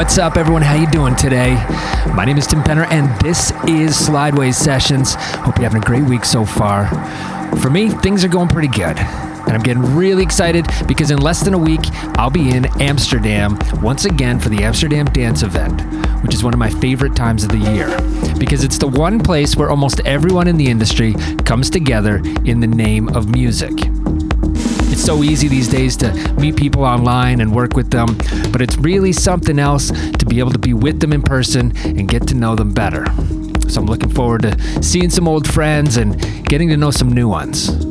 What's up, everyone? How you doing today? My name is Tim Penner, and this is Slideways Sessions. Hope you're having a great week so far. For me, things are going pretty good. And I'm getting really excited because in less than a week, I'll be in Amsterdam once again for the Amsterdam Dance Event, which is one of my favorite times of the year because it's the one place where almost everyone in the industry comes together in the name of music. So easy these days to meet people online and work with them, but it's really something else to be able to be with them in person and get to know them better. So I'm looking forward to seeing some old friends and getting to know some new ones.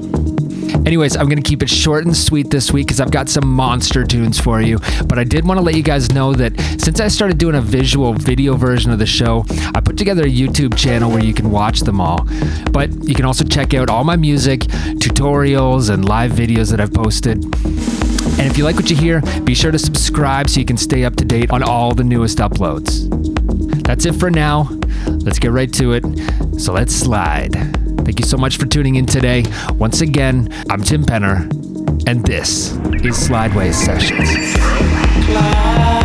Anyways, I'm going to keep it short and sweet this week because I've got some monster tunes for you. But I did want to let you guys know that since I started doing a visual video version of the show, I put together a YouTube channel where you can watch them all. But you can also check out all my music, tutorials, and live videos that I've posted. And if you like what you hear, be sure to subscribe so you can stay up to date on all the newest uploads. That's it for now. Let's get right to it. So let's slide. Thank you so much for tuning in today. Once again, I'm Tim Penner, and this is Slideways Sessions. Cloud